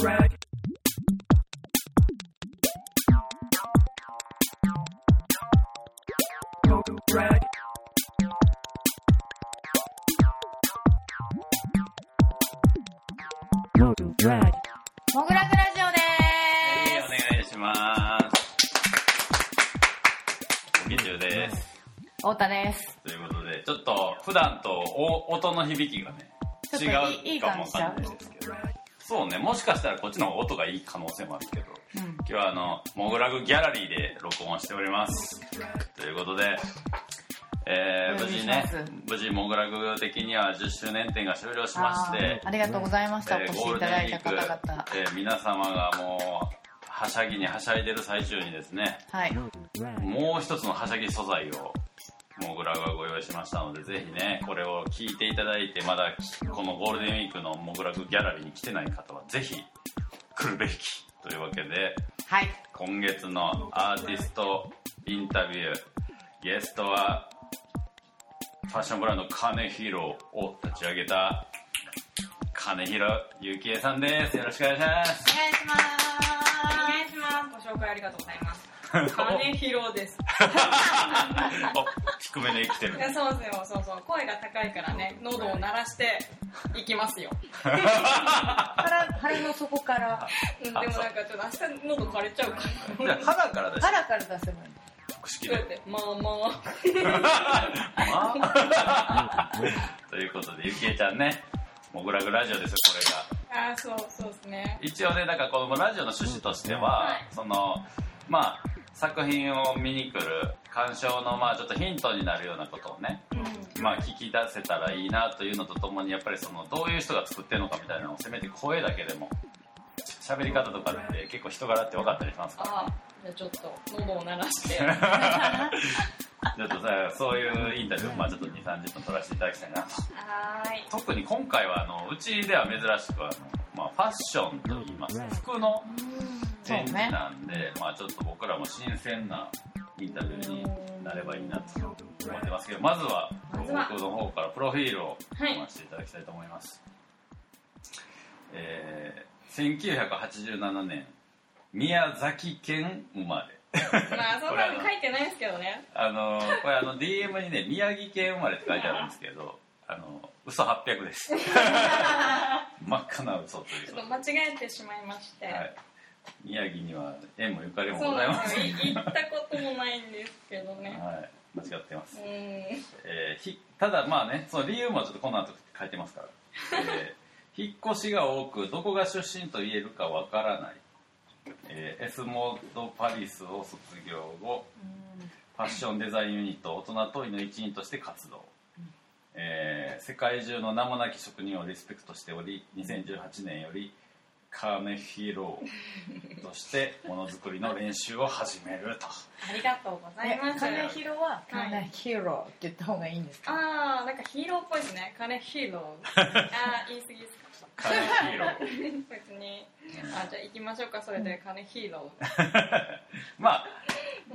モグラグラジオではい、おす。願いします。月中です。太田です。ということで、ちょっと普段とお音の響きがね、ちょっと違いいうかもわかんない。そうね、もしかしたらこっちの方が音がいい可能性もあるけど、うん。今日はあの、モグラグギャラリーで録音しております。ということで、えー、無事ね無事モグラグ的には10周年展が終了しましてありがとうございました。おえー越しいただいた方々。、えー皆様がもう、はしゃぎにはしゃいでる最中にですね、はい。もう一つのはしゃぎ素材をモグラがご用意しましたのでぜひねこれを聞いていただいてまだこのゴールデンウィークのモグラグギャラリーに来てない方はぜひ来るべきというわけではい。今月のアーティストインタビューゲストはファッションブランドカネヒロを立ち上げた金広ゆきえさんですよろしくお願いしますお願いします。お願いします。ご紹介ありがとうございます。金広です。お低めで生きてるいや、そうですよ、そうそう。声が高いからね、喉を鳴らしていきますよ。腹、腹の底から、うん、でもなんかちょっと明日喉枯れちゃうから。じゃあ肌から出して腹から出せばいい。式でそうやって、まあまあ。ま あということでゆきえちゃんねモグラグラジオですよこれがあー、そう、そうですね。一応ねだからこのラジオの趣旨としては、はいそのまあ作品を見に来る鑑賞のまあちょっとヒントになるようなことをねうん。まあ聞き出せたらいいなというのとともにやっぱりそのどういう人が作ってるのかみたいなのをせめて声だけでも喋り方とかって結構人柄って分かったりしますか？あー、じゃあちょっと喉を鳴らして。ちょっとさそういうインタビューをまあちょっと2 3 0分取らせていただきたいなとはーい。特に今回はあのうちでは珍しくあの、まあ、ファッションといいますか服の展示なんで、まあ、ちょっと僕らも新鮮なインタビューになればいいなと思ってますけどまずは僕の方からプロフィールをはい読ませていただきたいと思います、えー、1987年宮崎県生まれ。まあ、そんなの書いてないですけどね。あのこれあの DM にね宮城県生まれって書いてあるんですけどあの嘘800です。真っ赤な嘘という。ちょっと間違えてしまいまして。はい、宮城には縁もゆかりもございますよ。い行ったこともないんですけどね。はい、間違ってます、うん。えーひただまあねその理由もちょっとこの後書いてますから、えー引っ越しが多くどこが出身と言えるかわからない、えーエスモードパリスを卒業後ファッションデザインユニット大人トイの一員として活動、えー世界中の名もなき職人をリスペクトしており2018年よりカーネヒーローとしてものづくりの練習を始めるとありがとうござえいます。金広は、金広って言った方がいいんですか？ああ、なんかヒーローっぽいですね。金ヒーロー。ああ、言い過ぎですか。カーネヒーロー 別に。あじゃあ行きましょうか、それで金ヒーロー。まあ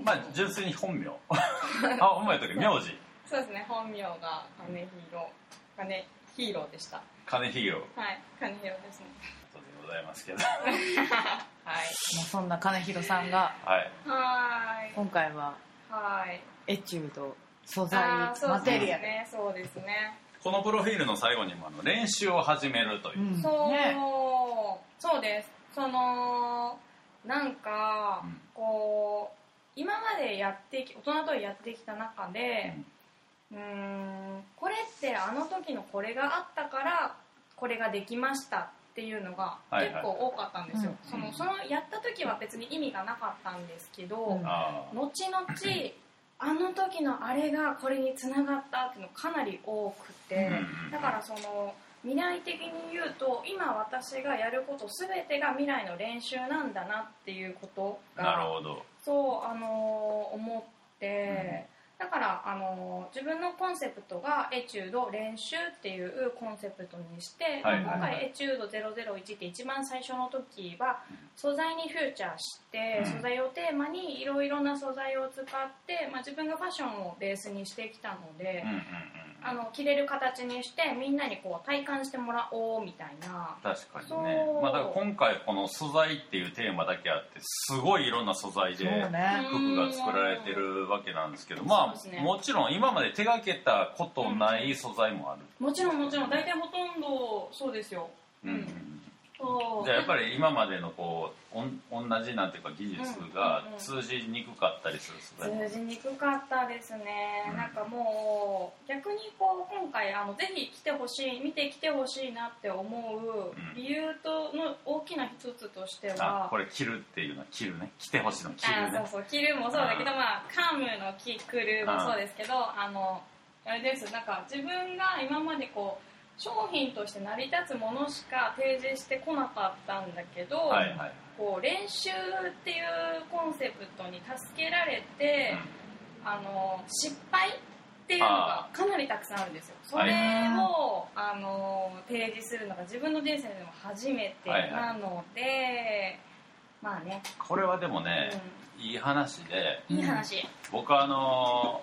まあ純粋に本名あ本名というか名字そうですね、本名が金ヒーロー。金ヒーローでした。金ヒーローはい、金ヒーローですね。ございますけど はい。もうそんな金広さんが、はいはーい。今回ははい。エチュード、素材マテリアル。ですね、そうですね。このプロフィールの最後にもあの練習を始めるという、うんそう、ねそうですそのなんか、うんこう今までやってき大人とやってきた中でうーんこれってあの時のこれがあったからこれができましたっていうのが結構多かったんですよ、うん。そのそのやった時は別に意味がなかったんですけど、後々あの時のあれがこれにつながったっていうのかなり多くて、うんだからその未来的に言うと今私がやること全てが未来の練習なんだなっていうことなるがほど。そうあの思って、だからあの自分のコンセプトがエチュード練習っていうコンセプトにして、はい今回エチュード001って一番最初の時は素材にフューチャーして、うん。素材をテーマにいろいろな素材を使って、まあ、自分がファッションをベースにしてきたので、うんうんあの着れる形にしてみんなにこう体感してもらおうみたいな。確かにそねう。まあだから今回この素材っていうテーマだけあってすごいいろんな素材で服が作られてるわけなんですけどまそもちろん今まで手がけたことない素材もある。もちろんもちろん大体ほとんどそうですようんじゃあやっぱり今までのこうおん同じなんていうか技術がうんうんうん。通じにくかったりする素材も通じにくかったですね、うん。なんかもう逆にこう今回あのぜひ来てほしい見て来てほしいなって思ううん。理由との大きな一つとしては、あこれ着るっていうのは着るね。着てほしいの着るね。あそうそう。着るもそうだけどあまあカムの着くるもそうですけどあのあれです。なんか自分が今までこう商品として成り立つものしか提示してこなかったんだけど、はいはい。こう練習っていうコンセプトに助けられて、あの失敗っていうのがかなりたくさんあるんですよ。それを、あの提示するのが自分の人生でも初めてなので、まあね、これはでもね、いい話でうん、いい話、僕はあの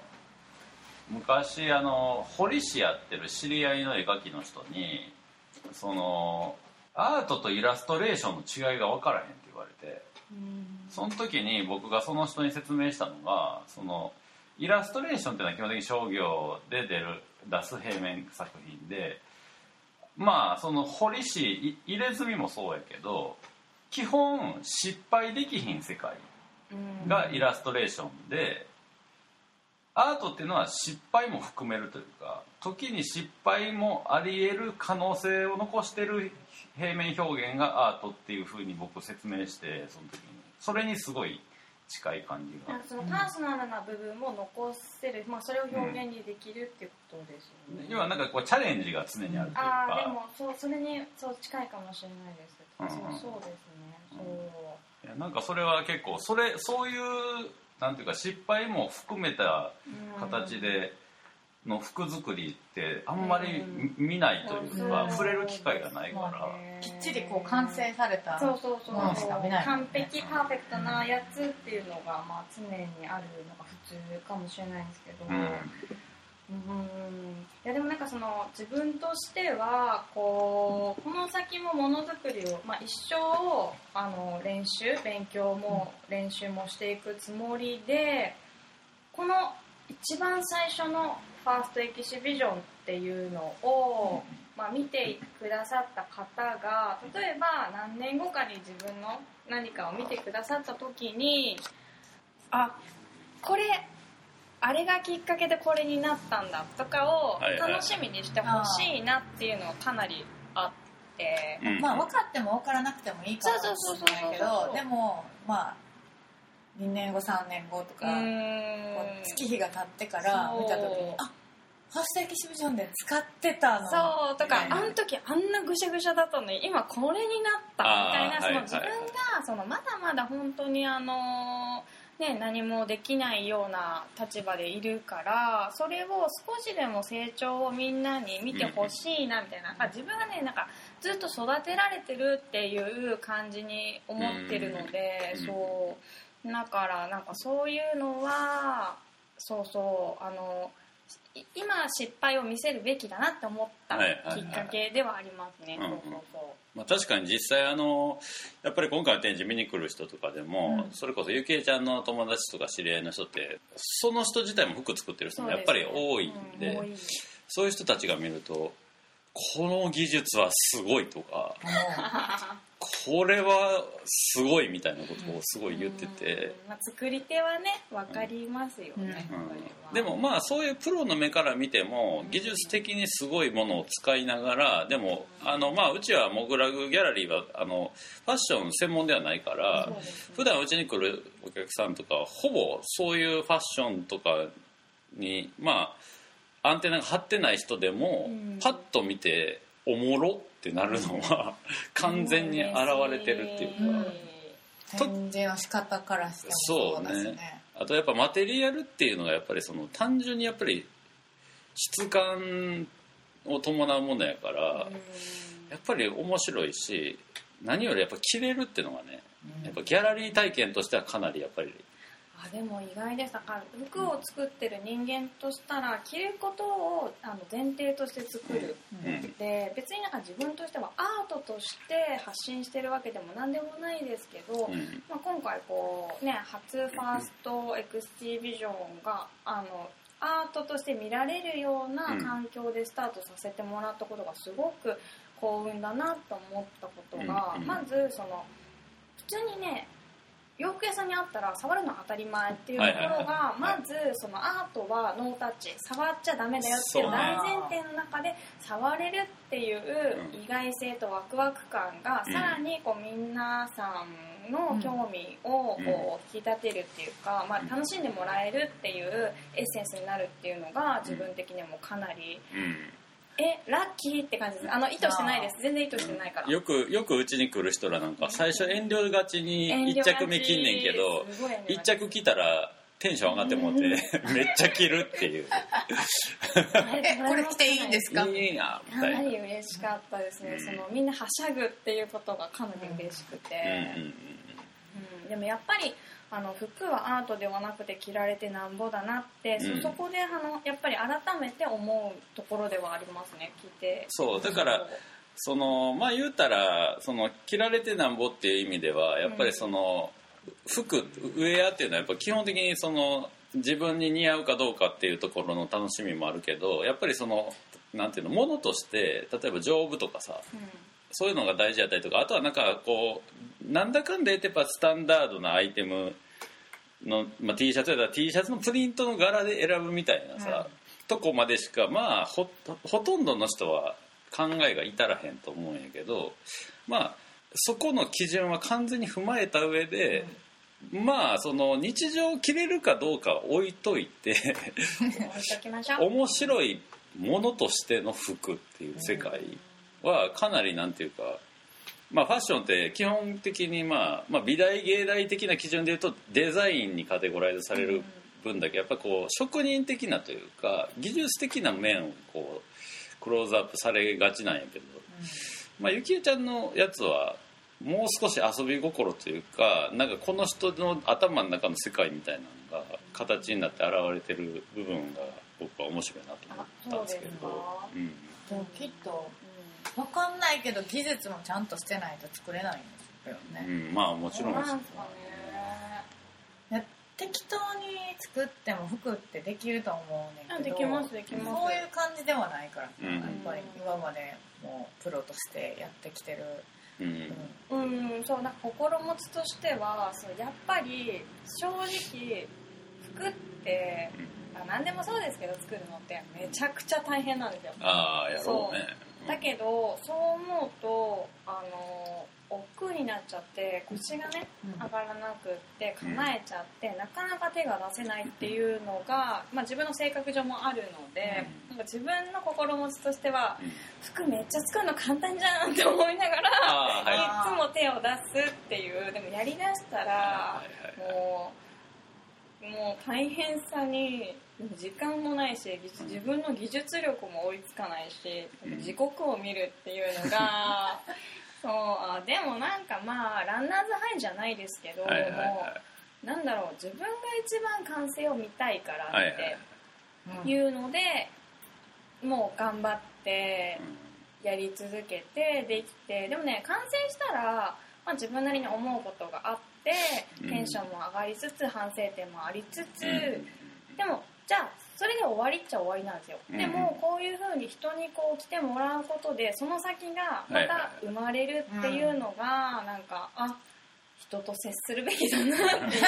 昔あの彫師やってる知り合いの絵描きの人にそのアートとイラストレーションの違いが分からへんって言われてその時に僕がその人に説明したのがそのイラストレーションっていうのは基本的に商業で出る出す平面作品でまあその彫師い入れ墨もそうやけど基本失敗できひん世界うん。がイラストレーションでアートっていうのは失敗も含めるというか時に失敗もあり得る可能性を残してる平面表現がアートっていうふうに僕説明してその時に。それにすごい近い感じが。そのパーソナルな部分も残せる、まあ、それを表現にできるっていうことですよね、要はなんかこうチャレンジが常にあるというああでかもそうそれにそう近いかもしれないです、うんそうそうですね、そう。いやなんかそれは結構それそういうなんていうか失敗も含めた形での服作りってあんまり見ないというかうん。触れる機会がないかまら。きっちりこう完成されたそうそうそう。ものしか見ない。もん完ね璧パーフェクトなやつっていうのが、まあ、常にあるのが普通かもしれないんですけど、うんうんいやでもなんかその自分としてはこうこの先もものづくりを、まあ、一生あの練習勉強も練習もしていくつもりでこの一番最初のファーストエキシビジョンっていうのを、まあ、見てくださった方が例えば何年後かに自分の何かを見てくださった時にあこれあれがきっかけでこれになったんだとかを楽しみにしてほしいなっていうのはかなりあって。うん。まあ分かっても分からなくてもいいかもしれないけどでもまあ2年後3年後とか、月日が経ってから見た時にあファーストエキシビジョンで使ってたの。そう。とかあの時あんなぐしゃぐしゃだったのに今これになったみたいなその自分がそのまだまだ本当にあのね何もできないような立場でいるからそれを少しでも成長をみんなに見てほしいなみたいな、あ自分がねなんかずっと育てられてるっていう感じに思ってるので、うん。そう。だからなんかそういうのはそうそうあのい今失敗を見せるべきだなって思ったきっかけではありますね、まあ、確かに実際あのやっぱり今回の展示見に来る人とかでも、うん。それこそゆきえちゃんの友達とか知り合いの人ってその人自体も服作ってる人もやっぱり多いんでうんそういう人たちが見るとこの技術はすごいとか これはすごいみたいなことをすごい言ってて。うん。まあ、作り手はね分かりますよね、うん。うん。でもまあそういうプロの目から見ても技術的にすごいものを使いながらでもあのまあうちはモグラグギャラリーはあのファッション専門ではないからね。普段うちに来るお客さんとかはほぼそういうファッションとかにまあアンテナが張ってない人でもうん。パッと見ておもろってなるのは完全に現れてるっていうか。うん。の仕方からしてもそうですね。あとやっぱマテリアルっていうのがやっぱりその単純にやっぱり質感を伴うものやからやっぱり面白いし何よりやっぱ着れるっていうのがねやっぱギャラリー体験としてはかなりやっぱりあでも意外でした。か服を作ってる人間としたら着ることをあの前提として作る、うん。で別になんか自分としてはアートとして発信してるわけでも何でもないですけど、うん。まあ、今回こうね初ファーストエクスティビジョンがあのアートとして見られるような環境でスタートさせてもらったことがすごく幸運だなと思ったことが、まずその普通にね洋服屋さんにあったら触るのは当たり前っていうところがはいまずそのアートはノータッチ触っちゃダメだよっていう大前提の中で触れるっていう意外性とワクワク感がうん。さらにこう皆さんの興味をこう引き立てるっていうか、まあ、楽しんでもらえるっていうエッセンスになるっていうのが自分的にはもうかなりうんえラッキーって感じです。あの意図してないです。全然意図してないから。よくよくうちに来る人らなんか最初遠慮がちに1着目着んねんけどすごい遠慮がち。1着着たらテンション上がってもって めっちゃ着るっていう。えこれ着ていいんですか？いいなみかなたいな。り嬉しかったですね、うん。そのみんなはしゃぐっていうことがかなり嬉しくて、うんうん。うん。でもやっぱりあの服はアートではなくて着られてなんぼだなって、そうん。そこであのやっぱり改めて思うところではありますね着て。そうだからそのまあ言うたらその着られてなんぼっていう意味ではやっぱりその、服ウェアっていうのはやっぱ基本的にその自分に似合うかどうかっていうところの楽しみもあるけどやっぱりそのなんていうのものとして例えば丈夫とかさうんそういうのが大事だったりとかあとはなんかこうなんだかんだ言ってやっぱスタンダードなアイテムの、まあ、T シャツやったら T シャツのプリントの柄で選ぶみたいなさ、とこまでしかまあほほとんどの人は考えが至らへんと思うんやけどまあそこの基準は完全に踏まえた上で、まあその日常着れるかどうかは置いといて置いときましょう。面白いものとしての服っていう世界はかなりなんていうか、まあ、ファッションって基本的に、まあ、まあ美大芸大的な基準で言うとデザインにカテゴライズされる分だけやっぱこう職人的なというか技術的な面をこうクローズアップされがちなんやけど、まあ、ゆきえちゃんのやつはもう少し遊び心というかなんかこの人の頭の中の世界みたいなのが形になって現れてる部分が僕は面白いなと思ったんですけど。ううん。でもきっとわかんないけど技術もちゃんとしてないと作れないんですよね、うん、まあもちろんですかね。適当に作っても服ってできると思うねんけどあできますできます。そういう感じではないからさ、うんやっぱり今までもうプロとしてやってきてる、うん。うんうんそうなんか心持ちとしてはそうやっぱり正直服って、まあ、何でもそうですけど作るのってめちゃくちゃ大変なんですよ。ああやろうねだけどそう思うとあの億劫になっちゃって腰がねうん。上がらなくって構えちゃって、なかなか手が出せないっていうのが、まあ、自分の性格上もあるので、なんか自分の心持ちとしてはうん。服めっちゃ作るの簡単じゃんって思いながらはい。いつも手を出すっていうでもやりだしたらもうもう大変さに時間もないし自自分の技術力も追いつかないしうん。時刻を見るっていうのが そうあでもなんかまあランナーズハイじゃないですけど、はいはいはい。もうなんだろう自分が一番完成を見たいからってうんいうので、もう頑張ってやり続けてできてでもね完成したら、まあ、自分なりに思うことがあってうん。テンションも上がりつつ反省点もありつつ、うん。でもじゃあそれで終わりっちゃ終わりなんですよ、うん。でもこういう風に人にこう来てもらうことでその先がまた生まれるっていうのがなんかあ人と接するべきだなっていう。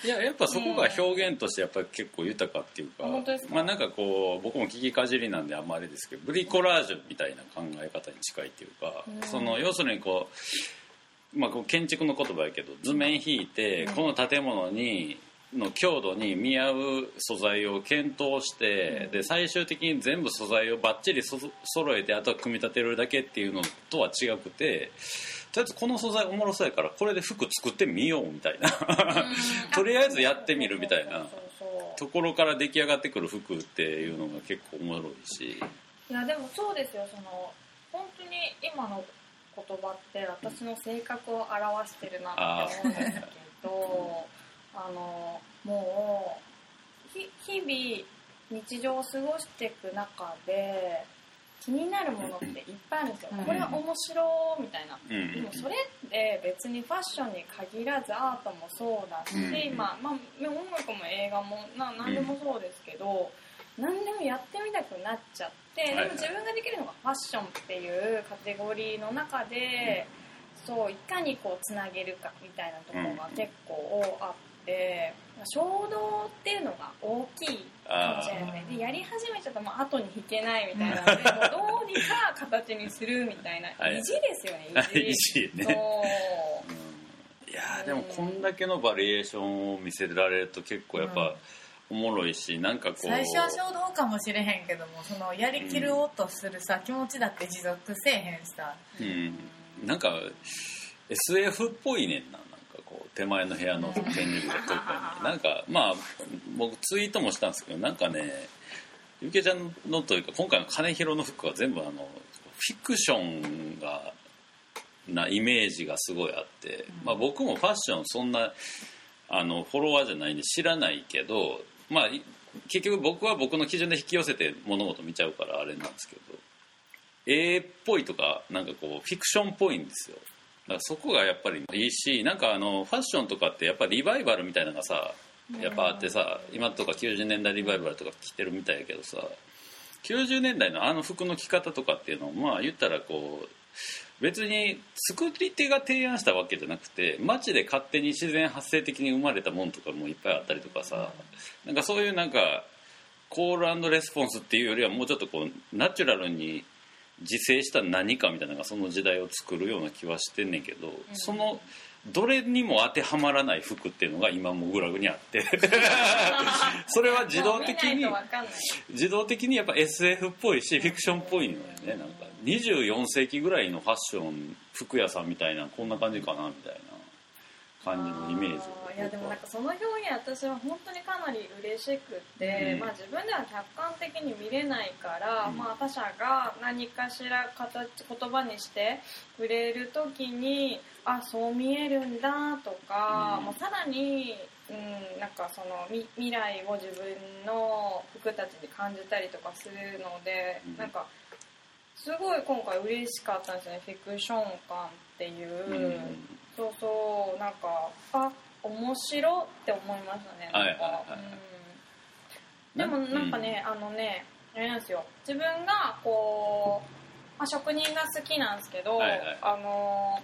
いややっぱそこが表現としてやっぱり結構豊かっていうか、本当ですか？まあなんかこう僕も聞きかじりなんであんまりですけどブリコラージュみたいな考え方に近いっていうか、うん。その要するにこう,、まあ、建築の言葉やけど図面引いて、この建物にの強度に見合う素材を検討して、で最終的に全部素材をバッチリそ揃えてあとは組み立てるだけっていうのとは違くてとりあえずこの素材おもろそうやからこれで服作ってみようみたいな。とりあえずやってみるみたいな。ところから出来上がってくる服っていうのが結構おもろいし。いやでもそうですよ。その本当に今の言葉って私の性格を表してるなって思うんですけど あのもうひ日々日常を過ごしていく中で気になるものっていっぱいあるんですよ、うん。これは面白いみたいな、うん。でもそれって別にファッションに限らずアートもそうだし、うん。まあまあ、音楽も映画もな何でもそうですけど、何でもやってみたくなっちゃって、でも自分ができるのがファッションっていうカテゴリーの中で、そういかにこうつなげるかみたいなところが結構あって、衝動っていうのが大きいかもしれないでやり始めちゃったらもう後に引けないみたいなので もうどうにか形にするみたいな。はい。意地ですよね 意地ね。そう。いやーでもこんだけのバリエーションを見せられると結構やっぱおもろいしなんかこう。最初は衝動かもしれへんけどもそのやりきるおうとするさ、気持ちだって持続せえへんしさ。うん。なんか SF っぽいねんななんかこう手前の部屋の展示とかに。なんかまあ僕ツイートもしたんですけどなんかねゆけちゃんのというか今回の金広の服は全部あのフィクションがなイメージがすごいあって、まあ、僕もファッションそんなあのフォロワーじゃないんで知らないけど、まあ、い結局僕は僕の基準で引き寄せて物事見ちゃうからあれなんですけど絵っぽいとかなんかこうフィクションっぽいんですよ。だからそこがやっぱりいいしなんかあのファッションとかってやっぱりリバイバルみたいなのがさやっぱあってさ今とか90年代リバイバルとか着てるみたいやけどさ90年代のあの服の着方とかっていうのをまあ言ったらこう別に作り手が提案したわけじゃなくて街で勝手に自然発生的に生まれたものとかもいっぱいあったりとかさなんかそういうなんかコールレスポンスっていうよりはもうちょっとこうナチュラルに自生した何かみたいなのがその時代を作るような気はしてんねんけど、そのどれにも当てはまらない服っていうのが今もグラグにあって。それは自動的に自動的にやっぱ SF っぽいしフィクションっぽいのよね。なんか24世紀ぐらいのファッション服屋さんみたいなこんな感じかなみたいな感じのイメージ。いやでもなんかその表現私は本当にかなり嬉しくて、うん。まあ、自分では客観的に見れないから、うん。まあ、他者が何かしら形言葉にしてくれる時にあそう見えるんだとか、うん。もうさらに、うん、なんかそのみ未来を自分の服たちに感じたりとかするので、うん。なんかすごい今回嬉しかったんですよね。フィクション感っていう。うんそうそうなんかあ面白って思いましたねなんか、はいはいはいうん。でもなんかね、あのねあれなんですよ。自分がこう、まあ、職人が好きなんですけど、はいはい。あの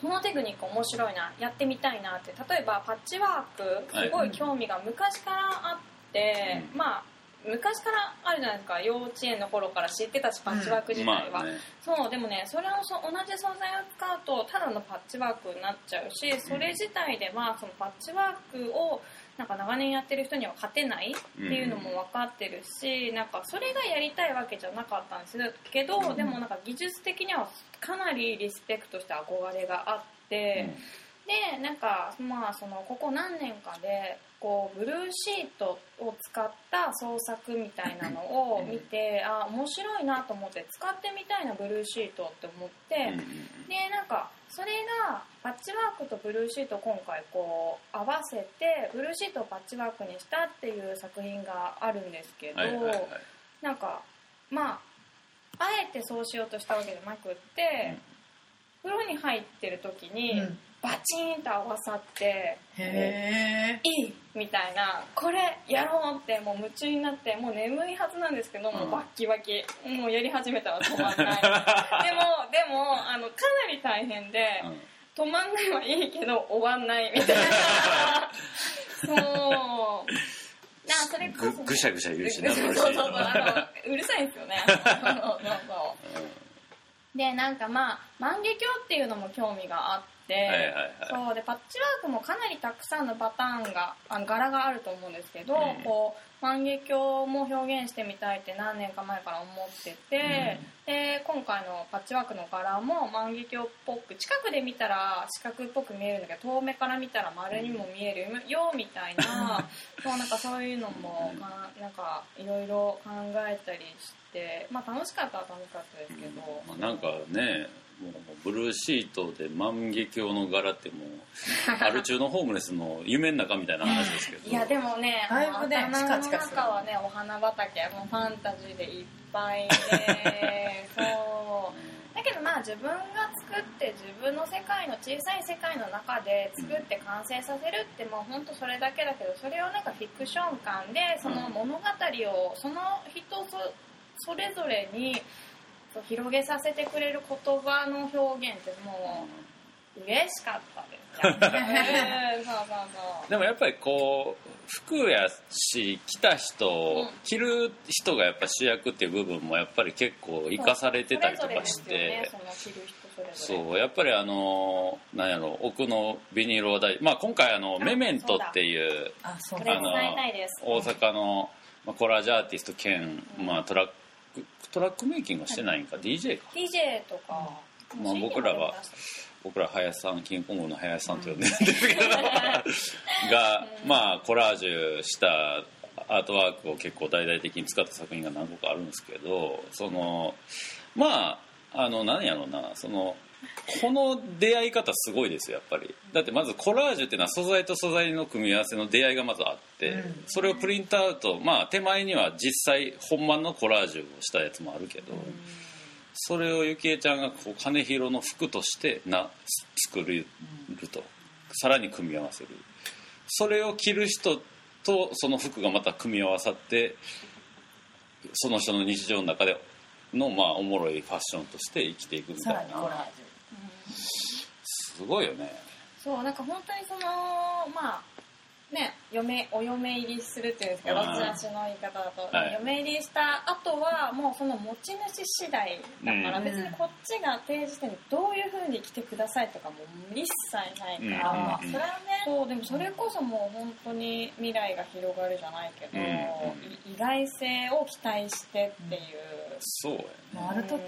このテクニック面白いなやってみたいなって例えばパッチワークすごい興味が昔からあって、うん。まあ昔からあるじゃないですか幼稚園の頃から知ってたしパッチワーク自体は、まあねそうでもね。それをそ同じ素材を使うとただのパッチワークになっちゃうしそれ自体ではそのパッチワークをなんか長年やってる人には勝てないっていうのも分かってるし、なんかそれがやりたいわけじゃなかったんですけど、でもなんか技術的にはかなりリスペクトして憧れがあって。でなんかまあそのここ何年かでこうブルーシートを使った創作みたいなのを見てあ面白いなと思って使ってみたいなブルーシートって思って、うんうんでなんかそれがパッチワークとブルーシートを今回こう合わせてブルーシートをパッチワークにしたっていう作品があるんですけど、はいはいはい。なんかまああえてそうしようとしたわけじゃなくって、風呂に入ってる時に、うんバチーンと合わさってへえいいみたいなこれやろうってもう夢中になってもう眠いはずなんですけど、もうバッキバキもうやり始めたら止まんない。でもでもあのかなり大変で、止まんないはいいけど終わんないみたいな。そう。なそれこそ、ぐぐしゃぐしゃ言うしなそうそうそう。あのうるさいんですよね。そうそうそうでなんかまあ万華鏡っていうのも興味があって、はいはいはい。そうでパッチワークもかなりたくさんのパターンがあの柄があると思うんですけど、うん。こう万華鏡も表現してみたいって何年か前から思ってて、で今回のパッチワークの柄も万華鏡っぽく近くで見たら四角っぽく見えるんだけど遠目から見たら丸にも見えるよみたいなそうなんかそういうのもかなんかいろいろ考えたりしてまあ楽しかったは楽しかったですけど、まあ、なんかねもうブルーシートで万華鏡の柄ってもうアル中のホームレスの夢の中みたいな話ですけど。いやでもねだいぶね頭の中はねお花畑もうファンタジーでいっぱいでそう。だけどまあ自分が作って自分の世界の小さい世界の中で作って完成させるってもう本当それだけだけどそれをなんかフィクション感でその物語をその人そそれぞれに広げさせてくれる言葉の表現ってもう嬉しかったです。よねでもやっぱりこう服やし着た人、うん。着る人がやっぱ主役っていう部分もやっぱり結構生かされてたりとかして。そうやっぱりあのなんやろ奥のビニールを大まあ今回あのあメメントっていうあ大阪の、まあ、コラージュアーティスト兼、まあ、トラックトラックメイキングはしてないんか、DJ か。DJ とか、まあ僕らは 僕ら林さんキングコングの林さんと呼んでるんですけど、がまあコラージュしたアートワークを結構大々的に使った作品が何個かあるんですけどそのまああの何やろうなそのこの出会い方すごいですよやっぱり。だってまずコラージュっていうのは素材と素材の組み合わせの出会いがまずあって、うん。それをプリントアウトまあ手前には実際本番のコラージュをしたやつもあるけど、それをゆきえちゃんがこう金広の服としてな作ると。さらに組み合わせる。それを着る人とその服がまた組み合わさってその人の日常の中でのまあおもろいファッションとして生きていくみたさいなすごいよね。そうなんか本当にそのまあね嫁お嫁入りするっていうんですかうん。私の言い方だと、はい。嫁入りした後はもうその持ち主次第だからうん。別にこっちが提示してどういう風に来てくださいとかも一切ないうんから、うん。それはねそうでもそれこそもう本当に未来が広がるじゃないけど、うんい意外性を期待してっていう、そうやね。ジュもうあると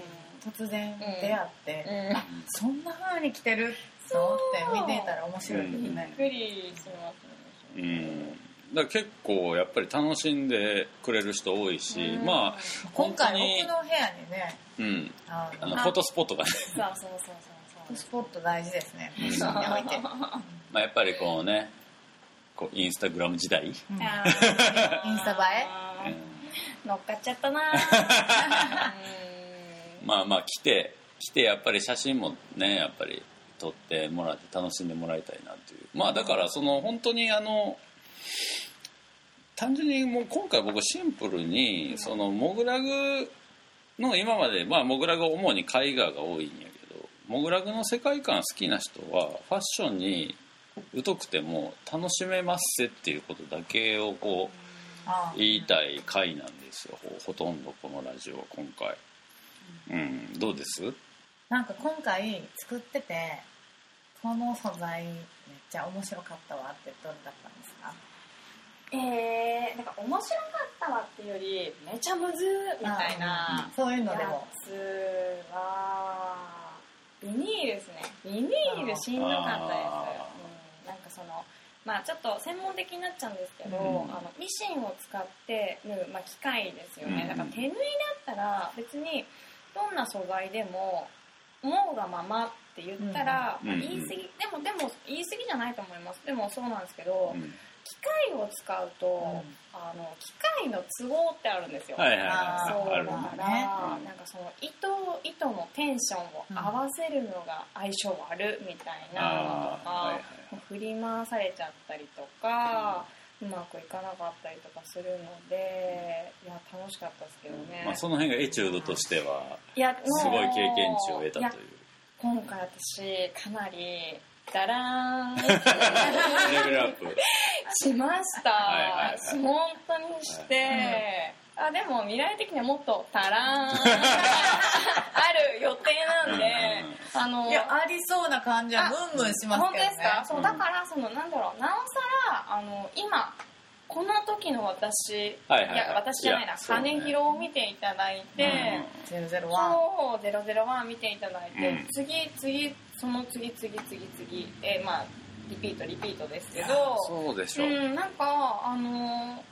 突然出会って、うん。あそんな風に着てると思って見ていたら面白いですびっね、くりしますね。うん。だ結構やっぱり楽しんでくれる人多いし、うん。まあ今回僕の部屋にねうん。あのフォトスポットがね。そうそうそうそう。スポット大事ですね。うん。一緒に置いて、まあやっぱりこうねこうインスタグラム時代、うん。インスタ映え？うん。乗っかっちゃったな まあまあ来て来てやっぱり写真もねやっぱり撮ってもらって楽しんでもらいたいなという。まあだからその本当にあの単純にもう今回僕シンプルにそのモグラグの今までまあモグラグ主に絵画が多いんやけどモグラグの世界観好きな人はファッションに疎くても楽しめますせっていうことだけをこうあ言いたい回なんですよ。ほほとんどこのラジオは今回うんどうです？なんか今回作っててこの素材めっちゃ面白かったわってどれだったんですか？えー、なんか面白かったわっていうよりめちゃむずみたいなそういうのでやもつはビニールですね。ビニールしんどかったです、あうん、なんかそのまあちょっと専門的になっちゃうんですけど、うん。あのミシンを使って縫う、まあ、機械ですよね、うん。だから手縫いだったら別にどんな素材でも思うがままって言ったら、うん。まあ言い過ぎ。でもでも言い過ぎじゃないと思います。でもそうなんですけど、うん。機械を使うと、ん。あの機械の都合ってあるんですよ、はいはいあはい。そうだから、ね。なんかその糸糸のテンションを合わせるのが相性悪みたいなのとか、あーはいはい。振り回されちゃったりとか、うまくいかなかったりとかするのでいや楽しかったですけどね、まあ、その辺がエチュードとしてはすごい経験値を得たという。今回私かなり ダラーンレベルアップ。しました、はいはいはい本当にして、あでも未来的にはもっとタラーンある予定なんで、あのいやありそうな感じはブンブンします本当けどね。ですか、そううんだからそのなんだろう。なおさらあの今この時の私、はいはいはい。や私じゃないな。いやそうね。羽広を見ていただいて、001そう001見ていただいて、うん。次次その次次次次えまあリピートリピートですけど。そうでしょう、うん、なんかあのー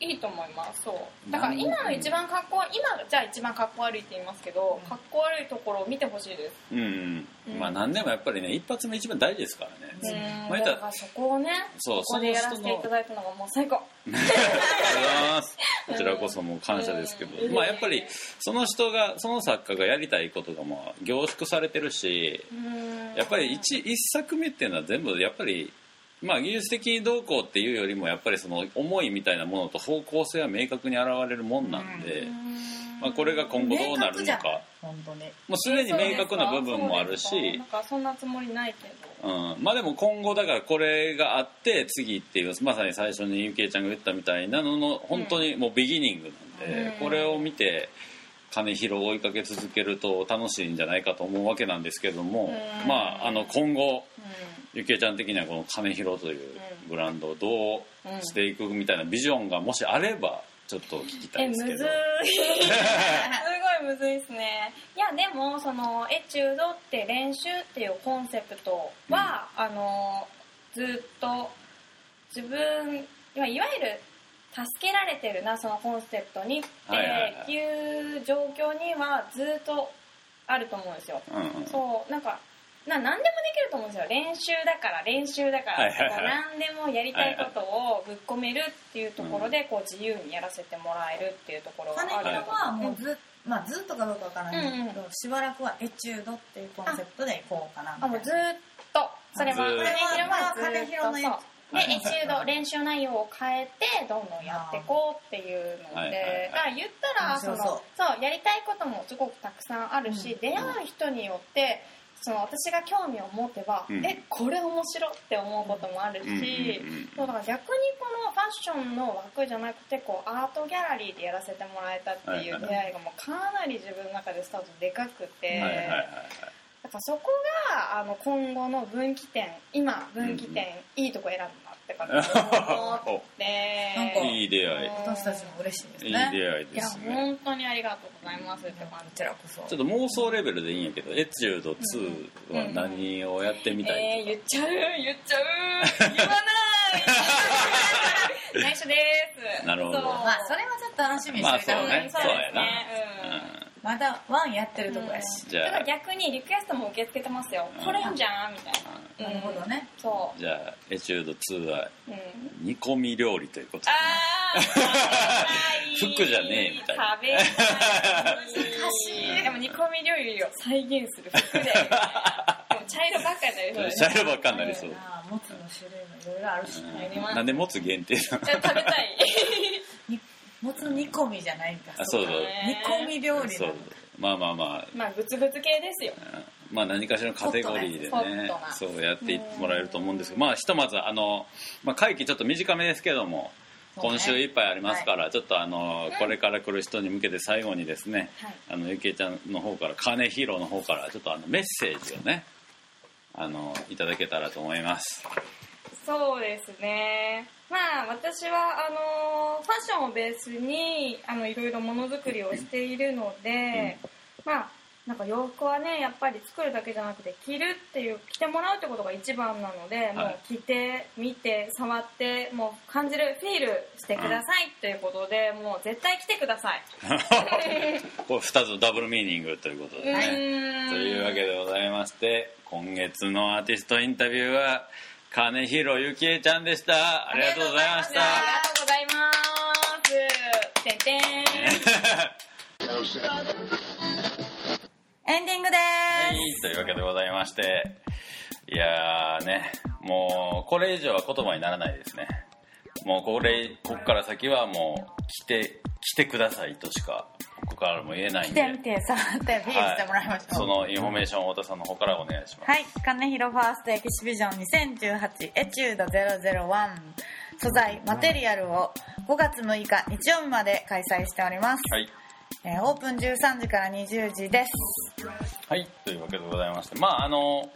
いいと思います。そう。だから今の一番かっこ今じゃあ一番かっこ悪いって言いますけど、うん。かっこ悪いところを見てほしいです。うん、うんまあ何でもやっぱりね一発目一番大事ですからね、うんまあだからそこをねそうここでやらせていただいたのがもう最高。ありがとうございます。こちらこそもう感謝ですけど、うん。まあやっぱりその人がその作家がやりたいことがまあ凝縮されてるしうん。やっぱり一一作目っていうのは全部やっぱりまあ技術的にどうこうっていうよりもやっぱりその思いみたいなものと方向性は明確に現れるもんなんで、まあ、これが今後どうなるのか。もうすでに明確な部分もあるし。かなんかそんなつもりないけどうん、まあでも今後だからこれがあって次っていうまさに最初にゆきえちゃんが言ったみたいなのの本当にもうビギニングなんで、うん。これを見て金広を追いかけ続けると楽しいんじゃないかと思うわけなんですけども、うん。まああの今後うゆきえちゃん的にはこの金広というブランドをどうしていくみたいなビジョンがもしあればちょっと聞きたえむいですけど。ずいすごいむずいですね。いやでもそのエチュードって練習っていうコンセプトは、あのずっと自分いわいわゆる助けられてるなそのコンセプトに。っていう状況にはずっとあると思うんですよ。うんうん。そう。なんかな何でもできると思うんですよ。練習だから練習だから、はいはいはい。何でもやりたいことをぶっ込めるっていうところで、こう自由にやらせてもらえるっていうところが金ある広はもうず,、まあ、ずっとかどうかわからないけど、うんうんしばらくはエチュードっていうコンセプトでいこうかなみたいな。あもうずっとそれは金広はずっとでエチュード練習内容を変えてどんどんやっていこうっていうのはいはいはいでだから言ったらそのそうやりたいこともすごくたくさんあるし、うん。出会う人によってその私が興味を持てば、うん。えこれ面白って思うこともあるし、うんうんうんそうだから逆にこのファッションの枠じゃなくてこうアートギャラリーでやらせてもらえたっていう出会いがもうかなり自分の中でスタートでかくて、はいはいはいはい。だからそこがあの今後の分岐点今分岐点、いいとこ選んだって感じでいい出会い。私たちも嬉しいですいいね出会いいやですね。本当にありがとうございますって感こじちらこそ。ちょっと妄想レベルでいいんやけどエチュード2は何をやってみたいえー、言っちゃう？言っちゃう？言わない。内緒です。なるほど。まあそれはちょっと楽しみにまあしておいた方がいい、そうね。そうやな。うんまだワンやってるとこやし、じゃあ。だから逆にリクエストも受け付けてますよ、うん。これんじゃんみたいな、なるほどね。そじゃあエチュード2は煮込み料理ということで。あー食べたい。服じゃねえみたいな。食べ難しい。でも煮込み料理を再現する服で。茶色ばっかりになりそうです茶色ばっかになりそう。ああもつの種類もいろいろあるし、やりますなんでもつ限定なの？食べたい。にもつ煮込みじゃないんか。あそうそう。煮込み料理なそう。のまあまあまあ。まあグツグツ系ですよ。まあ何かしらのカテゴリーでねそうやってもらえると思うんですけど。まあひとまずあの、まあ、会期ちょっと短めですけども今週いっぱいありますから、ちょっとあのこれから来る人に向けて最後にですね、はい。あのゆきえちゃんの方から金ヒーローの方からちょっとあのメッセージをねあのいただけたらと思います。そうですねまあ私はあのファッションをベースにあのいろいろものづくりをしているので、まあなんか洋服はねやっぱり作るだけじゃなくて着るっていう着てもらうってことが一番なので、もう着て見て触ってもう感じるフィールしてくださいということで、もう絶対来てください。これ2つのダブルミーニングということでね、というわけでございまして今月のアーティストインタビューは金広ゆきえちゃんでした。ありがとうございました。ありがとうございます。てんてん。エンディングではーいというわけでございまして。いやーねもうこれ以上は言葉にならないですね。もうこれここから先はもう来て来てくださいとしかここからも言えないすんで。来てみて触って feel してもらいましょう。そのインフォメーションを太田さんの方からお願いします。はい、金広ファーストエキシビジョン2018エチュード001素材、マテリアルを5月6日日曜日まで開催しております、はい。えーオープン13時から20時です。はい、というわけでございまして、まああの、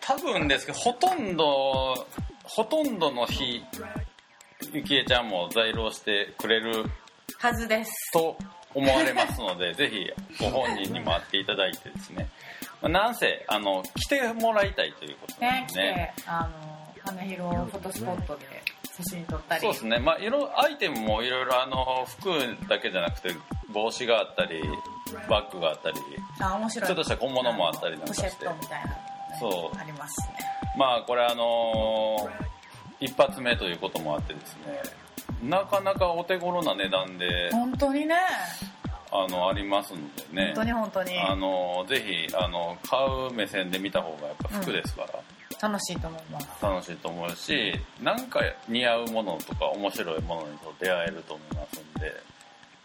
多分ですけど、ほとんど、ほとんどの日、ゆきえちゃんも在労してくれるはずです。と思われますので、ぜひご本人にも会っていただいてですね、まあなんせ、あの、来てもらいたいということなんね。来て、でね。あの金広フォトスポットで写真撮ったり。そうですね。まあ色アイテムもいろいろあの服だけじゃなくて帽子があったりバッグがあったりあ面白い。ちょっとした小物もあったりなんかポして。シェットみたいなねそう。ありますね。まあこれあのー一発目ということもあってですねなかなかお手頃な値段で本当にね。あのありますのでね。本当に本当に。あのぜひあの買う目線で見た方がやっぱ服ですから、楽しいと思います。楽しいと思うしなんか似合うものとか面白いものにと出会えると思いますんで、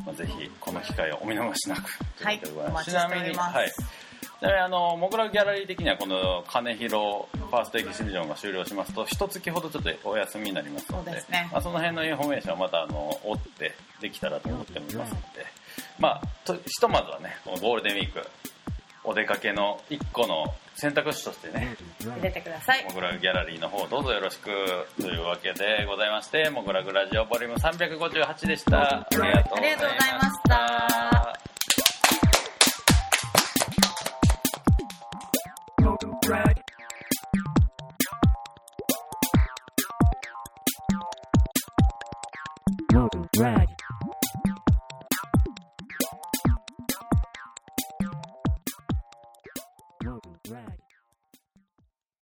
まあ、ぜひこの機会をお見逃しなくはいということでございます。ちなみに、はい、ちなみにあのモグラギャラリー的にはこの金広ファーストエキシビジョンが終了しますと一月ほどちょっとお休みになりますのでそね。まあ、その辺のインフォメーションはまたあの追ってできたらと思っておりますので、まあとひとまずはねこのゴールデンウィークお出かけの一個の選択肢としてね入れてください。モグラグギャラリーの方どうぞよろしくというわけでございましてモグラグラジオボリューム358でした。ありがとうございました